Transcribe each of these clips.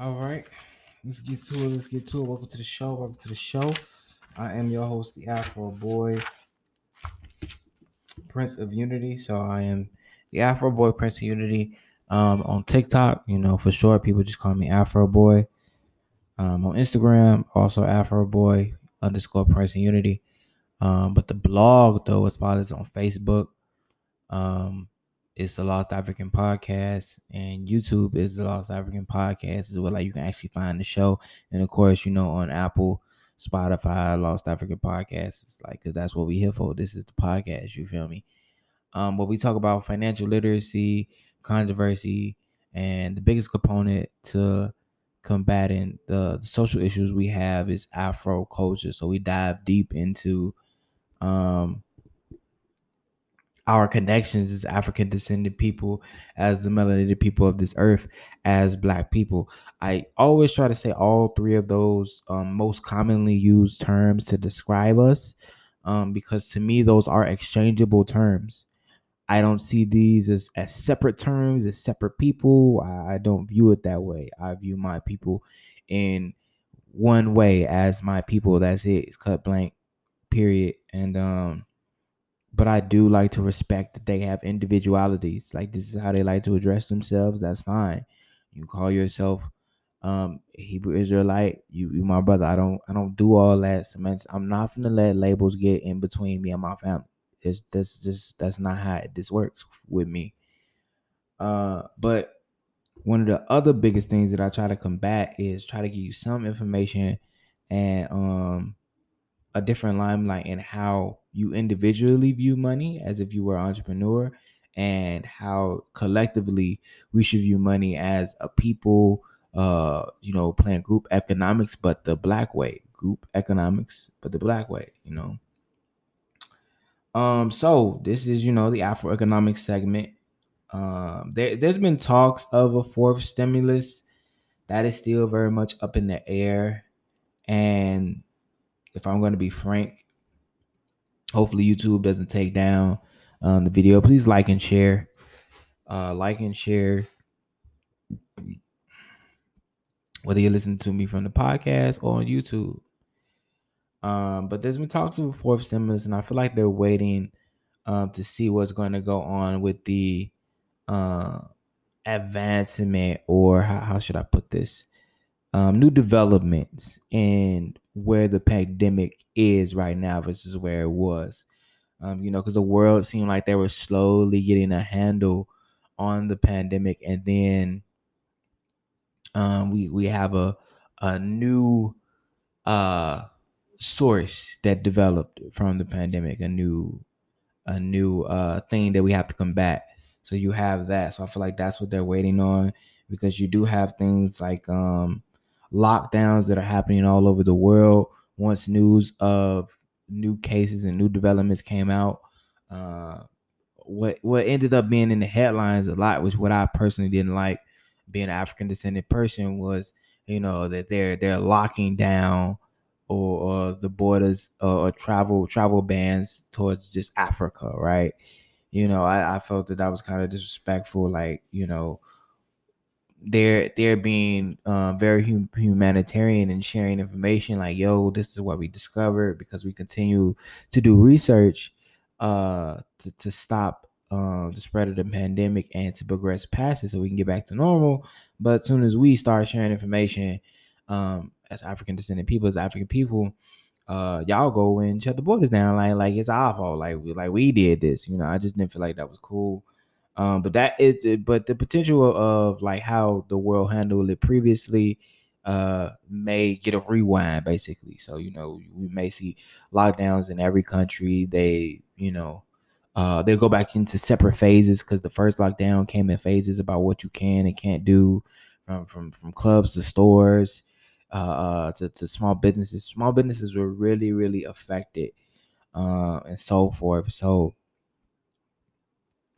All right, let's get to it. Let's get to it. Welcome to the show. Welcome to the show. I am your host, the Afro Boy, Prince of Unity. So I am the Afro Boy, Prince of Unity. Um, on TikTok, you know, for short, people just call me Afro Boy. Um, on Instagram, also Afro Boy underscore Prince of Unity. Um, but the blog though, as far as on Facebook, um, it's the Lost African Podcast, and YouTube is the Lost African Podcast. Is where like you can actually find the show, and of course, you know, on Apple, Spotify, Lost African Podcast. It's like because that's what we here for. This is the podcast. You feel me? Um, but we talk about financial literacy, controversy, and the biggest component to combating the, the social issues we have is Afro culture. So we dive deep into um our connections as African descended people, as the melanated people of this earth, as black people. I always try to say all three of those um, most commonly used terms to describe us, um, because to me, those are exchangeable terms. I don't see these as, as separate terms, as separate people. I, I don't view it that way. I view my people in one way as my people. That's it. It's cut blank, period. And um, but I do like to respect that they have individualities. Like this is how they like to address themselves. That's fine. You call yourself um Hebrew Israelite. You you my brother. I don't I don't do all that. I'm not gonna let labels get in between me and my family. It's that's just that's not how this works with me. Uh, but one of the other biggest things that I try to combat is try to give you some information and um a different limelight in how you individually view money as if you were an entrepreneur and how collectively we should view money as a people uh you know playing group economics but the black way group economics but the black way you know? Um so this is you know the afro economic segment. Um there, there's been talks of a fourth stimulus that is still very much up in the air and if i'm going to be frank hopefully youtube doesn't take down um, the video. Please like and share. Uh, like and share. Whether you're listening to me from the podcast or on youtube. Um, but there's been talks of a fourth stimulus and i feel like they're waiting um, to see what's going to go on with the uh, advancement or how, how should i put this? Um, new developments. And where the pandemic is right now versus where it was. Um, you know, because the world seemed like they were slowly getting a handle on the pandemic, and then um, we we have a a new uh, source that developed from the pandemic, a new a new uh, thing that we have to combat. So you have that. So I feel like that's what they're waiting on because you do have things like um, lockdowns that are happening all over the world once news of new cases and new developments came out. Uh, what what ended up being in the headlines a lot, which what I personally didn't like, being an African descended person, was you know that they're they're locking down or, or the borders or, or, travel travel bans towards just Africa, right? You know, I, I felt that that was kind of disrespectful. Like you know, they're they're being uh, very hum- humanitarian and sharing information like yo this is what we discovered because we continue to do research uh to, to stop uh, the spread of the pandemic and to progress past it so we can get back to normal. But as soon as we start sharing information um as african descended people as african people uh y'all go and shut the borders down. Like like it's our fault. Like we like we did this you know? I just didn't feel like that was cool um, but that is, but the potential of like how the world handled it previously uh, may get a rewind, basically. So you know, we may see lockdowns in every country. They, you know, uh, they'll go back into separate phases because the first lockdown came in phases about what you can and can't do, from from from clubs to stores, uh, uh to to small businesses. Small businesses were really really affected, uh, and so forth. So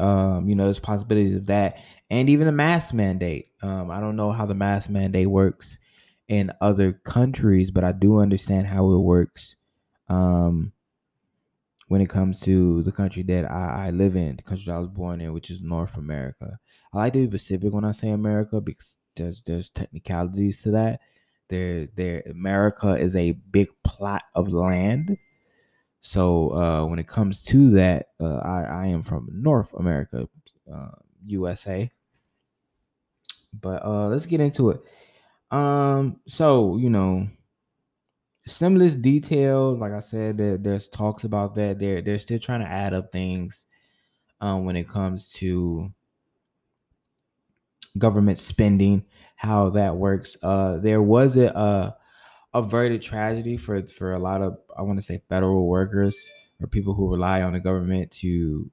um, you know, there's possibilities of that, and even a mask mandate. Um, I don't know how the mask mandate works in other countries, but I do understand how it works. Um, when it comes to the country that I, I live in, the country I was born in, which is North America. I like to be specific when I say America because there's there's technicalities to that. There there America is a big plot of land. So uh, when it comes to that, uh, I I am from North America, uh, USA. But uh, let's get into it. Um, so you know, stimulus details, like I said, there, there's talks about that. They're they're still trying to add up things um, when it comes to government spending, how that works. Uh, there was a, a averted tragedy for for a lot of I want to say federal workers or people who rely on the government to,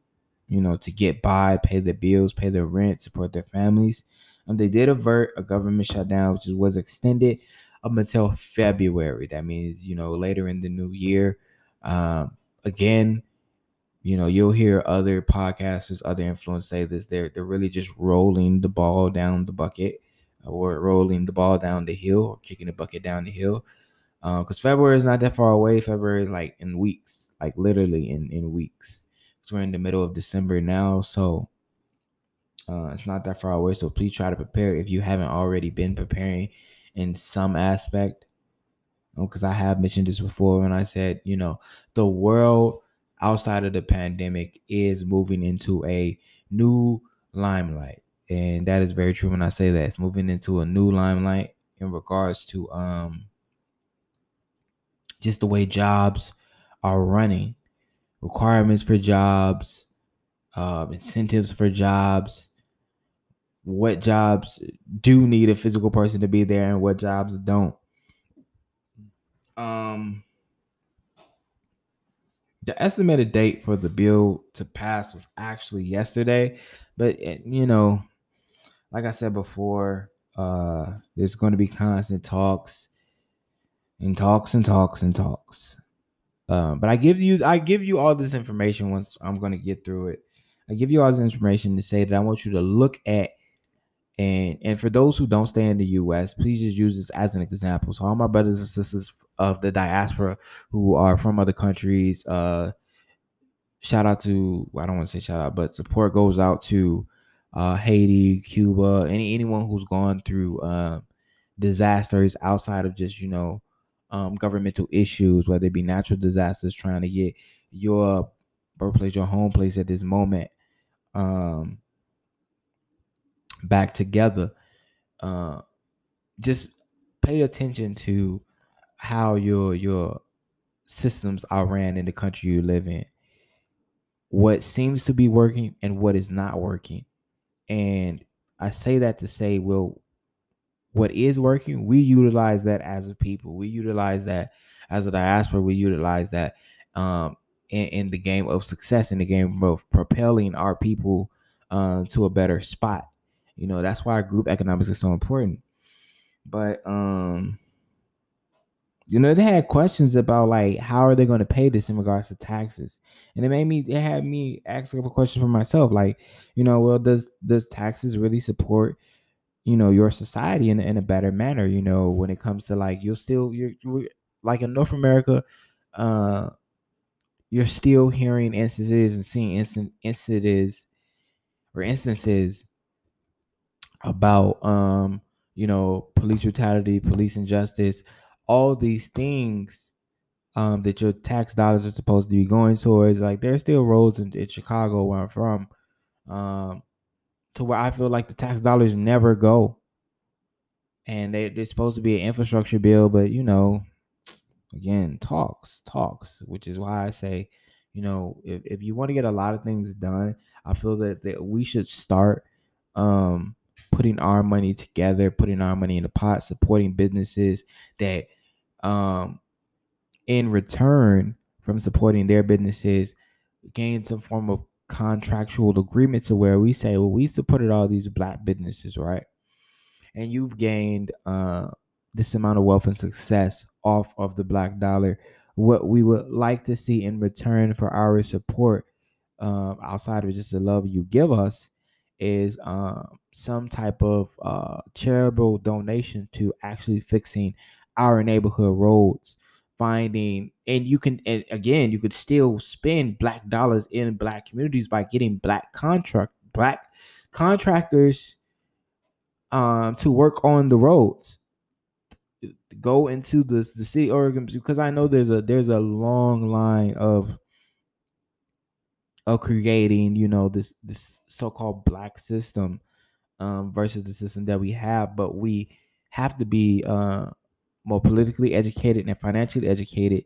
you know, to get by, pay their bills, pay their rent, support their families. And they did avert a government shutdown, which was extended up until February. That means you know later in the new year. Um, again, you know, you'll hear other podcasters, other influencers say this. They're they're really just rolling the ball down the bucket, or rolling the ball down the hill, or kicking the bucket down the hill. Because uh, February is not that far away. February is like in weeks, like literally in in weeks. So we're in the middle of December now, so uh, it's not that far away. So please try to prepare if you haven't already been preparing in some aspect. Because I have mentioned this before when I said, you know, the world outside of the pandemic is moving into a new limelight. And that is very true when I say that. It's moving into a new limelight in regards to um just the way jobs are running, requirements for jobs, uh, incentives for jobs, what jobs do need a physical person to be there and what jobs don't. Um the estimated date for the bill to pass was actually yesterday, but eh, you know, like I said before, uh, there's going to be constant talks and talks and talks and talks. Um, but I give you, I give you all this information once I'm going to get through it. I give you all this information to say that I want you to look at and and for those who don't stay in the US, please just use this as an example. So all my brothers and sisters of the diaspora who are from other countries, uh shout out to I don't want to say shout out, but support goes out to uh Haiti, Cuba, any anyone who's gone through uh, disasters outside of just, you know, um governmental issues, whether it be natural disasters, trying to get your birthplace, your home place at this moment. Um back together. Uh, just pay attention to how your your systems are ran in the country you live in. What seems to be working and what is not working. And I say that to say, well, what is working, we utilize that as a people. We utilize that as a diaspora. We utilize that um, in, in the game of success, in the game of propelling our people uh, to a better spot. You know, that's why group economics is so important. But um you know, they had questions about like how are they going to pay this in regards to taxes, and it made me it had me ask a couple questions for myself, like, you know, well, does does taxes really support, you know, your society in in a better manner? You know, when it comes to like you're still you're, you're like in North America, uh, you're still hearing instances and seeing instant instances or instances about um you know police brutality police injustice all these things um that your tax dollars are supposed to be going towards like there's still roads in, in chicago where i'm from um to where i feel like the tax dollars never go. And they, they're supposed to be an infrastructure bill but you know again talks talks which is why i say you know if, if you want to get a lot of things done i feel that, that we should start um putting our money together, putting our money in the pot, supporting businesses that um in return from supporting their businesses gain some form of contractual agreement to where we say, well, we supported all these black businesses, right? And you've gained uh this amount of wealth and success off of the black dollar. What we would like to see in return for our support, um, outside of just the love you give us, is um, some type of uh, charitable donation to actually fixing our neighborhood roads finding and you can and again you could still spend black dollars in black communities by getting black contract black contractors um, to work on the roads, go into the the city organs because I know there's a there's a long line of of creating, you know, this this so-called black system um, versus the system that we have, but we have to be uh, more politically educated and financially educated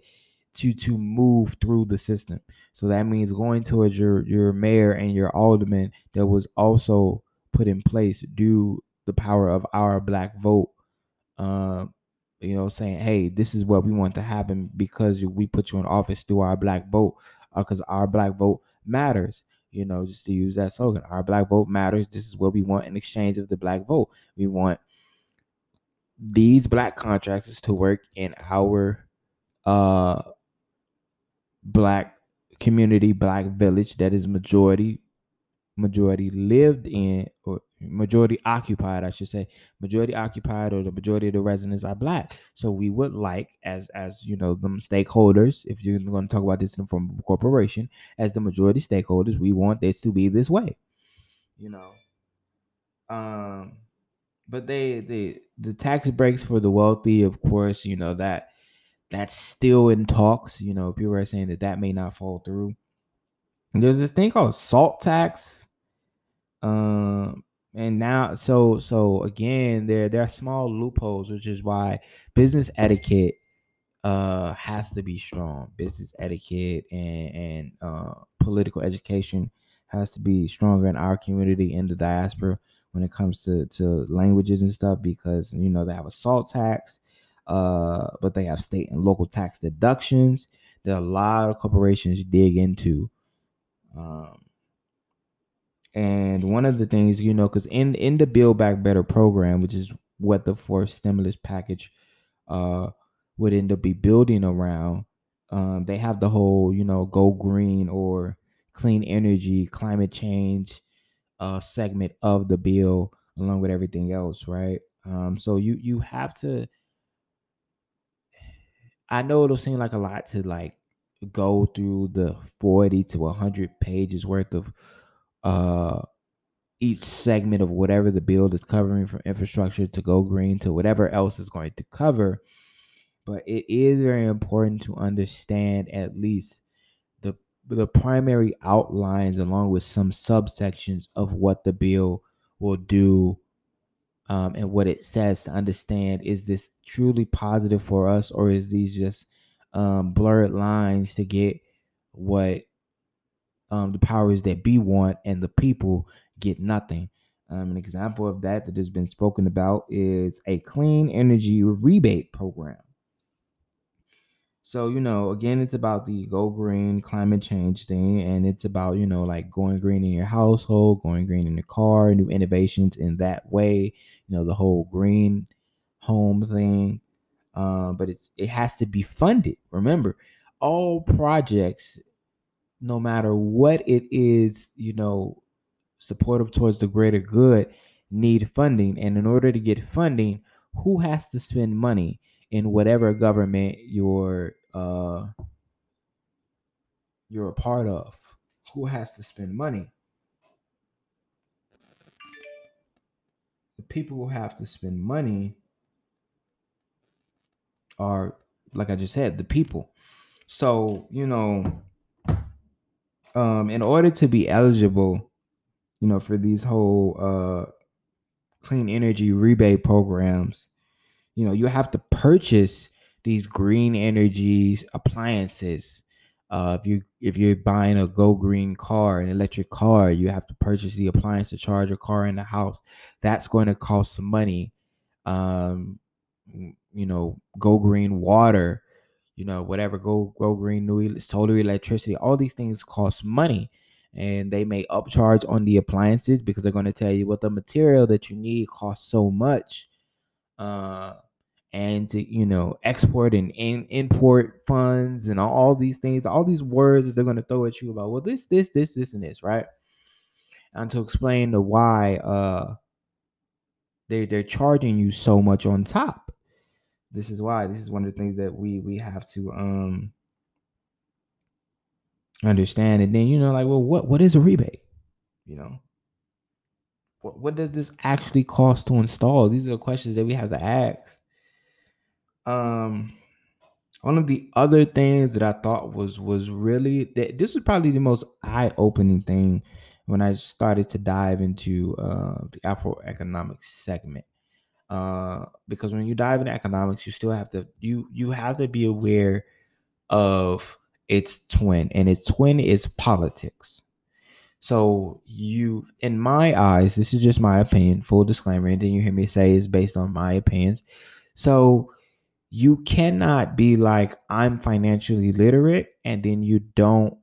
to to move through the system. So that means going towards your your mayor and your alderman that was also put in place due the power of our black vote. Um, you know, saying, "Hey, this is what we want to happen because we put you in office through our black vote, because uh, our black vote matters." You know, just to use that slogan, "Our black vote matters." This is what we want in exchange of the black vote. We want these black contractors to work in our uh black community, black village that is majority majority lived in or majority occupied, I should say, majority occupied or the majority of the residents are black. So we would like as as you know them stakeholders, if you're going to talk about this in from corporation, as the majority stakeholders, we want this to be this way. You know. Um but they the the tax breaks for the wealthy, of course, you know that that's still in talks. You know, people are saying that that may not fall through. and There's this thing called salt tax. Um, and now, so so again, there there are small loopholes, which is why business etiquette uh has to be strong. Business etiquette and and uh, political education has to be stronger in our community in the diaspora when it comes to to languages and stuff because you know they have a salt tax uh, but they have state and local tax deductions that a lot of corporations dig into. Um, and one of the things, you know, because in in the Build Back Better program, which is what the fourth stimulus package uh, would end up be building around, um, they have the whole, you know, go green or clean energy, climate change uh, segment of the bill, along with everything else, right? Um, so you you have to I know it'll seem like a lot to like go through the 40 to 100 pages worth of uh each segment of whatever the bill is covering from infrastructure to go green to whatever else is going to cover but it is very important to understand at least the primary outlines along with some subsections of what the bill will do um, and what it says to understand is this truly positive for us or is these just um, blurred lines to get what um, the powers that be want and the people get nothing? Um, an example of that that has been spoken about is a clean energy rebate program so, you know, again, it's about the go green climate change thing. And it's about, you know, like going green in your household, going green in the car, new innovations in that way, you know, the whole green home thing. Uh, but it's it has to be funded. Remember, all projects, no matter what it is, you know, supportive towards the greater good, need funding. And in order to get funding, who has to spend money? In whatever government you're uh you're a part of. Who has to spend money? The people who have to spend money are like i just said the people. So you know um in order to be eligible you know for these whole uh clean energy rebate programs you know you have to purchase these green energies appliances. Uh, if you if you're buying a go green car an electric car you have to purchase the appliance to charge your car in the house. That's going to cost some money. Um you know go green water you know whatever go go green new solar electricity all these things cost money. And they may upcharge on the appliances because they're going to tell you what the material that you need costs so much uh, and to you know export and in, import funds and all, all these things, all these words that they're going to throw at you about well this this this this and this right, and to explain the why uh they they're charging you so much on top. This is why this is one of the things that we we have to um understand. And then you know like well what what is a rebate? You know what, what does this actually cost to install? These are the questions that we have to ask. Um, one of the other things that I thought was was really that this was probably the most eye opening thing when I started to dive into uh, the Afro economics segment. Uh, because when you dive into economics, you still have to you you have to be aware of its twin, and its twin is politics. So you, in my eyes, this is just my opinion. Full disclaimer, and then you hear me say is based on my opinions. So you cannot be like I'm financially literate, and then you don't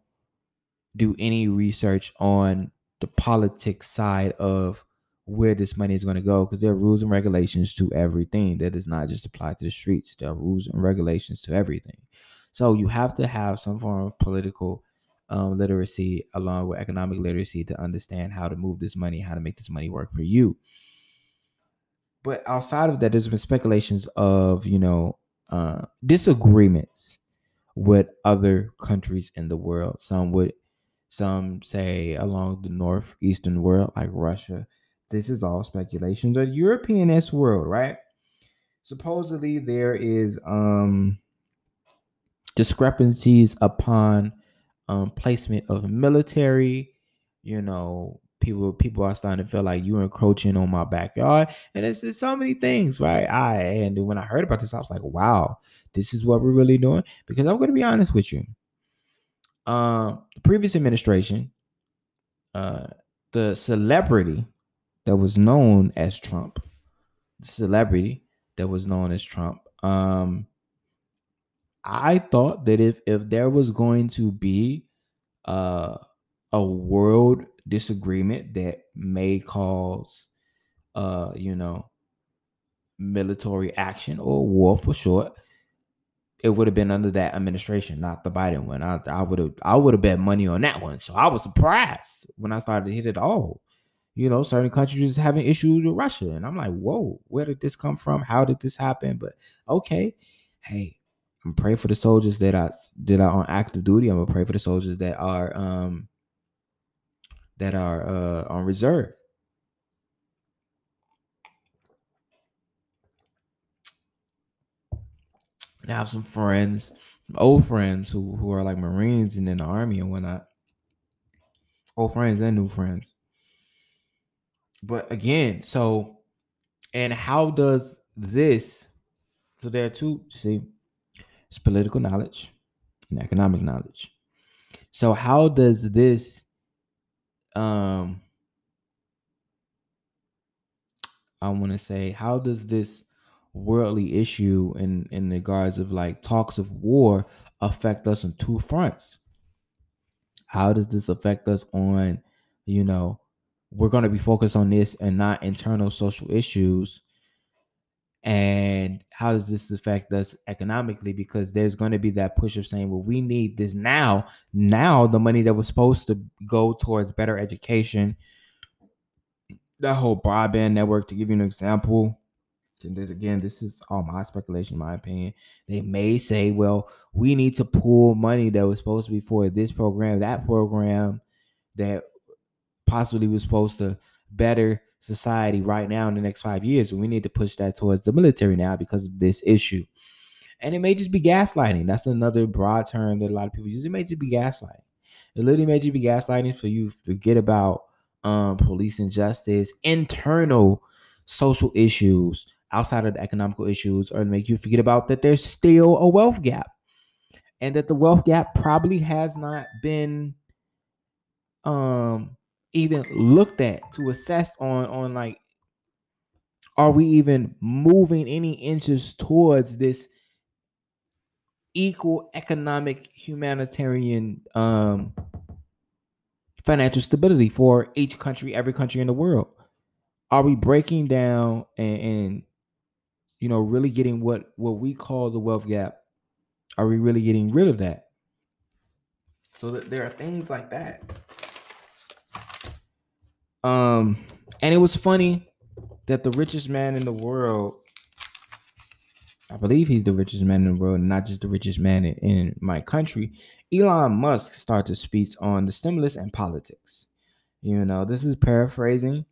do any research on the politics side of where this money is going to go because there are rules and regulations to everything that does not just apply to the streets there are rules and regulations to everything so you have to have some form of political um, literacy along with economic literacy to understand how to move this money how to make this money work for you but outside of that there's been speculations of you know uh, disagreements with other countries in the world some would some say along the northeastern world, like Russia. This is all speculation. The European-esque world, right? Supposedly there is um discrepancies upon um placement of military, you know, people people are starting to feel like you're encroaching on my backyard. And it's, it's so many things right? I and when i heard about this i was like wow this is what we're really doing? Because i'm going to be honest with you. Um, the previous administration, uh, the celebrity that was known as Trump, the celebrity that was known as Trump, um, I thought that if if there was going to be uh, a world disagreement that may cause, uh, you know, military action or war for short, it would have been under that administration, not the Biden one. I, I would have I would have bet money on that one. So I was surprised when I started to hit it all. You know, certain countries having issues with Russia. And I'm like, whoa, where did this come from? How did this happen? But okay, hey, I'm praying for the soldiers that I that are on active duty. I'm gonna pray for the soldiers that are um that are uh on reserve. I have some friends, old friends who who are like Marines and in the army and whatnot. Old friends and new friends. But again, so and how does this? So there are two. See, it's political knowledge and economic knowledge. So how does this? Um, I want to say, how does this worldly issue in in regards of like talks of war affect us on two fronts how does this affect us on you know we're going to be focused on this and not internal social issues and how does this affect us economically because there's going to be that push of saying well we need this now now the money that was supposed to go towards better education that whole broadband network to give you an example and this again, this is all my speculation, my opinion. They may say, well, we need to pull money that was supposed to be for this program, that program that possibly was supposed to better society right now in the next five years. We need to push that towards the military now because of this issue. And it may just be gaslighting. That's another broad term that a lot of people use. It may just be gaslighting. It literally may just be gaslighting for you forget about um, police injustice, internal social issues, outside of the economical issues or make you forget about that there's still a wealth gap and that the wealth gap probably has not been um even looked at to assess on on like are we even moving any inches towards this equal economic humanitarian um financial stability for each country every country in the world are we breaking down and, and you know, really getting what what we call the wealth gap? Are we really getting rid of that? So that there are things like that. Um, and it was funny that the richest man in the world, I believe he's the richest man in the world, not just the richest man in, in my country. Elon Musk started to speak on the stimulus and politics. You know, this is paraphrasing.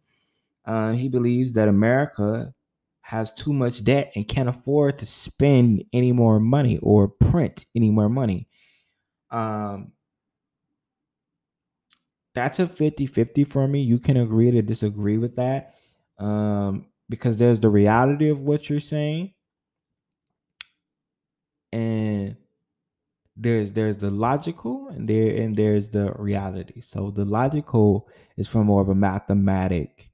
Uh, he believes that America has too much debt and can't afford to spend any more money or print any more money. Um, that's a 50-50 for me. You can agree to disagree with that. Um, because there's the reality of what you're saying. And there's there's the logical and there and there's the reality. So the logical is from more of a mathematic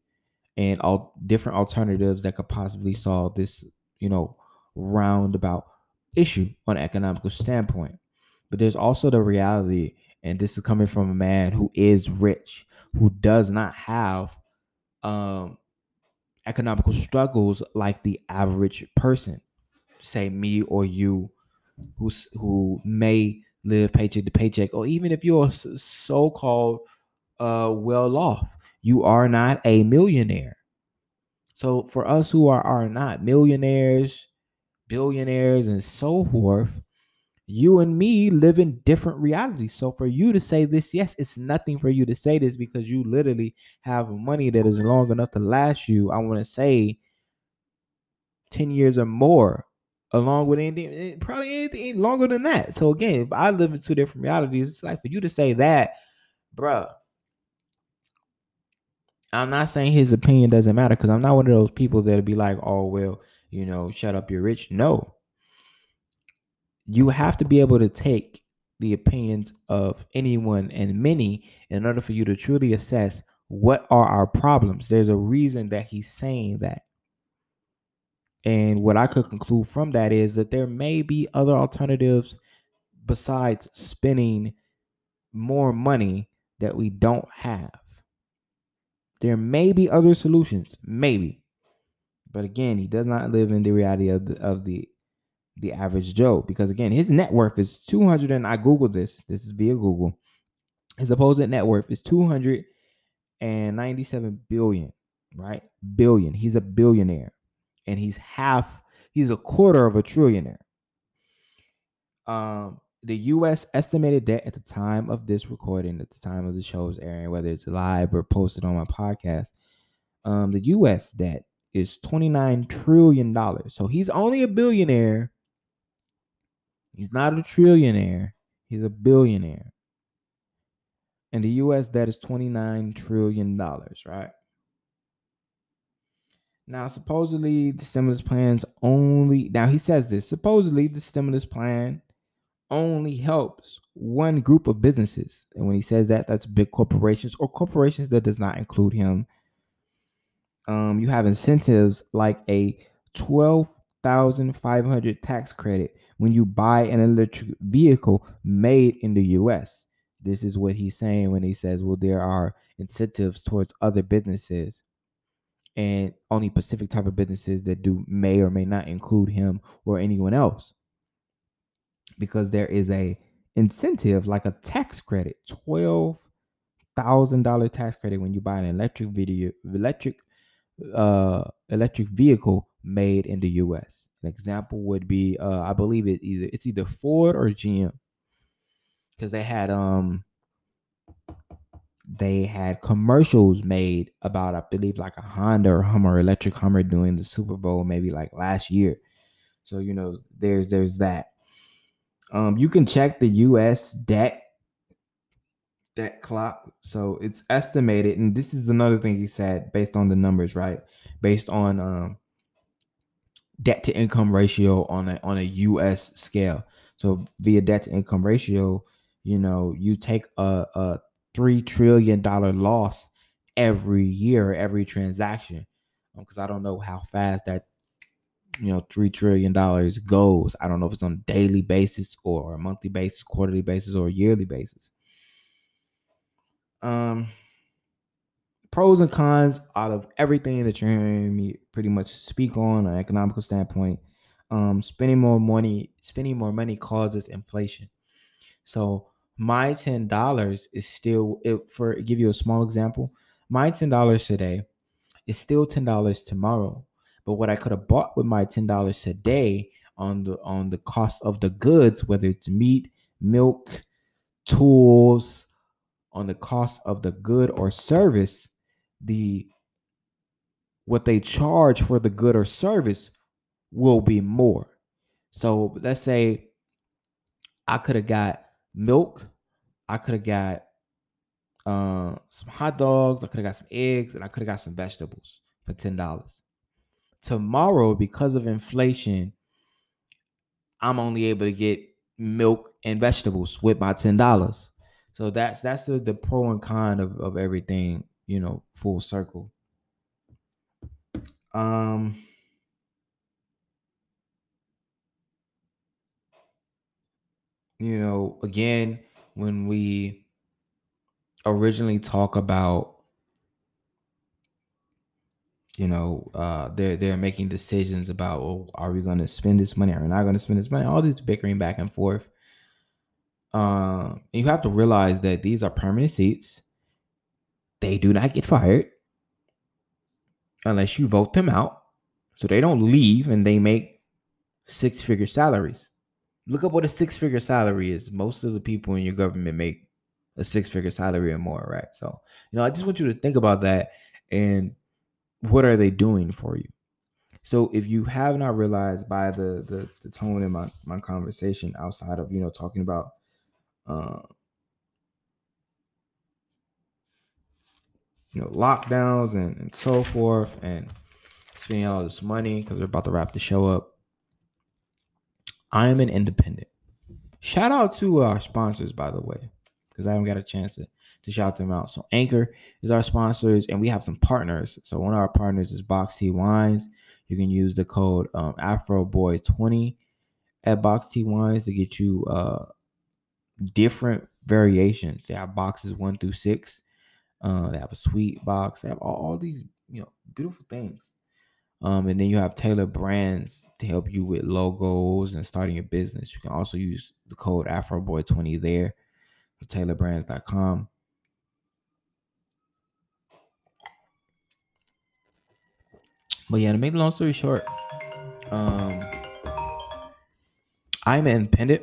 and all different alternatives that could possibly solve this, you know, roundabout issue on an economical standpoint. But there's also the reality, and this is coming from a man who is rich, who does not have um economical struggles like the average person, say me or you, who's who may live paycheck to paycheck, or even if you're so-called uh, well off, you are not a millionaire. So for us who are are not millionaires, billionaires, and so forth, you and me live in different realities. So for you to say this, yes, it's nothing for you to say this because you literally have money that is long enough to last you. I want to say 10 years or more, along with anything, eh, probably anything longer than that. So again, if I live in two different realities, it's like for you to say that, bruh. I'm not saying his opinion doesn't matter because I'm not one of those people that'll be like, oh, well, you know, shut up, you're rich. No, you have to be able to take the opinions of anyone and many in order for you to truly assess what are our problems. There's a reason that he's saying that. And what I could conclude from that is that there may be other alternatives besides spending more money that we don't have. There may be other solutions, maybe. But again, he does not live in the reality of the, of the the average Joe because again, his net worth is 200 and I googled this. This is via Google. His supposed net worth is 297 billion, right? Billion. He's a billionaire and he's half he's a quarter of a trillionaire. Um the US estimated debt at the time of this recording, at the time of the show's airing, whether it's live or posted on my podcast, um, the US debt is $29 trillion. So he's only a billionaire He's not a trillionaire, he's a billionaire. And the US debt is $29 trillion, right? Now, supposedly the stimulus plans only, now he says this supposedly the stimulus plan only helps one group of businesses. And when he says that, that's big corporations or corporations that does not include him. Um, you have incentives like a 12,500 tax credit when you buy an electric vehicle made in the US. This is what he's saying when he says, well, there are incentives towards other businesses and only specific type of businesses that do may or may not include him or anyone else because there is a incentive like a tax credit twelve thousand dollar tax credit when you buy an electric video electric uh electric vehicle made in the US. An example would be, uh, I believe it either it's either Ford or GM, because they had um they had commercials made about I believe like a Honda or Hummer electric Hummer doing the Super Bowl maybe like last year. So you know there's there's that. Um, you can check the U.S. debt debt clock. So it's estimated, and this is another thing he said based on the numbers, right? Based on um debt to income ratio on a on a US scale. So via debt to income ratio, you know, you take a, a three trillion dollar loss every year, every transaction. Because um, I don't know how fast that you know three trillion dollars goes. I don't know if it's on a daily basis or a monthly basis, quarterly basis, or yearly basis. Um pros and cons out of everything that you're hearing me pretty much speak on an economical standpoint. Um, spending more money, spending more money causes inflation. So my ten dollars is still it, for give you a small example. My ten dollars today is still ten dollars tomorrow. But what I could have bought with my ten dollars today on the on the cost of the goods, whether it's meat, milk, tools, on the cost of the good or service, the what they charge for the good or service will be more. So let's say I could have got milk, I could have got uh, some hot dogs, I could have got some eggs, and I could have got some vegetables for ten dollars. Tomorrow, because of inflation, I'm only able to get milk and vegetables with my ten dollars. So that's that's the, the pro and con of, of everything, you know, full circle. Um you know, again, when we originally talk about you know, uh, they're they're making decisions about, oh, are we going to spend this money? Are we not going to spend this money? All this bickering back and forth. Uh, you have to realize that these are permanent seats. They do not get fired unless you vote them out. So they don't leave and they make six figure salaries. Look up what a six figure salary is. Most of the people in your government make a six figure salary or more, right? So, you know, I just want you to think about that and what are they doing for you? So if you have not realized by the the, the tone in my, my conversation outside of, you know, talking about uh you know lockdowns and, and so forth and spending all this money because we're about to wrap the show up I am an independent. Shout out to our sponsors, by the way, because I haven't got a chance to, to shout them out. So Anchor is our sponsors, and we have some partners. So one of our partners is Box T Wines. You can use the code um, AfroBoy20 at Box T Wines to get you uh, different variations. They have boxes one through six. Uh, they have a sweet box. They have all, all these you know beautiful things. Um, and then you have Tailor Brands to help you with logos and starting your business. You can also use the code AfroBoy20 there for TailorBrands.com. But yeah, to make the long story short, um, I'm independent.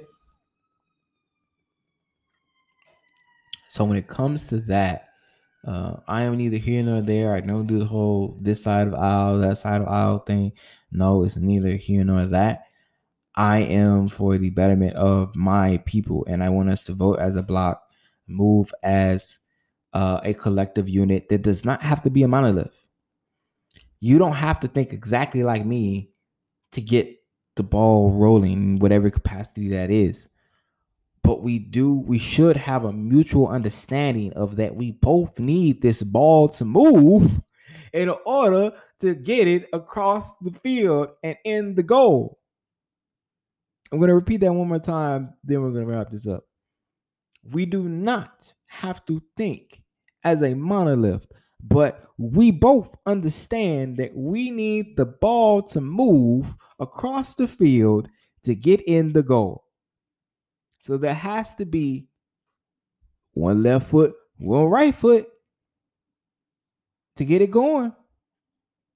So when it comes to that, uh, I am neither here nor there. I don't do the whole this side of aisle, that side of aisle thing. No, it's neither here nor that. I am for the betterment of my people, and I want us to vote as a block, move as uh, a collective unit that does not have to be a monolith. You don't have to think exactly like me to get the ball rolling, whatever capacity that is but we do we should have a mutual understanding of that we both need this ball to move in order to get it across the field and in the goal. I'm going to repeat that one more time, then we're going to wrap this up. We do not have to think as a monolith, but we both understand that we need the ball to move across the field to get in the goal. So there has to be one left foot, one right foot to get it going.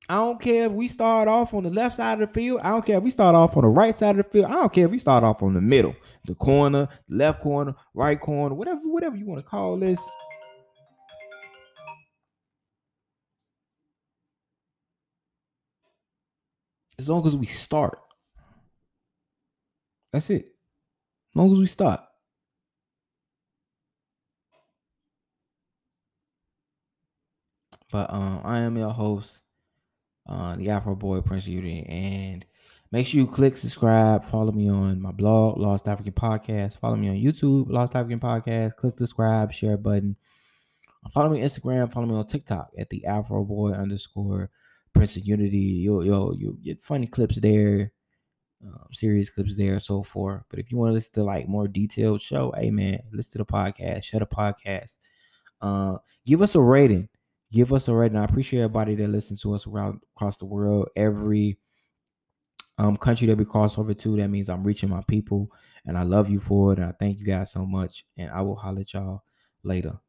I don't care if we start off on the left side of the field. I don't care if we start off on the right side of the field. I don't care if we start off on the middle, the corner, left corner, right corner, whatever, whatever you want to call this. As long as we start. That's it. As long as we start. But um, I am your host, uh, the Afro Boy Prince Unity, and make sure you click subscribe. Follow me on my blog, Lost African Podcast. Follow me on YouTube, Lost African Podcast. Click subscribe, share button. Follow me on Instagram. Follow me on TikTok at the Afro Boy underscore Prince of Unity. You'll you'll you get funny clips there um, serious clips there, so forth. But if you want to listen to like more detailed show, hey man, listen to the podcast, shut a podcast. Uh, give us a rating. Give us a rating. I appreciate everybody that listens to us around across the world. Every um country that we cross over to, that means I'm reaching my people, and I love you for it. And I thank you guys so much. And I will holler at y'all later.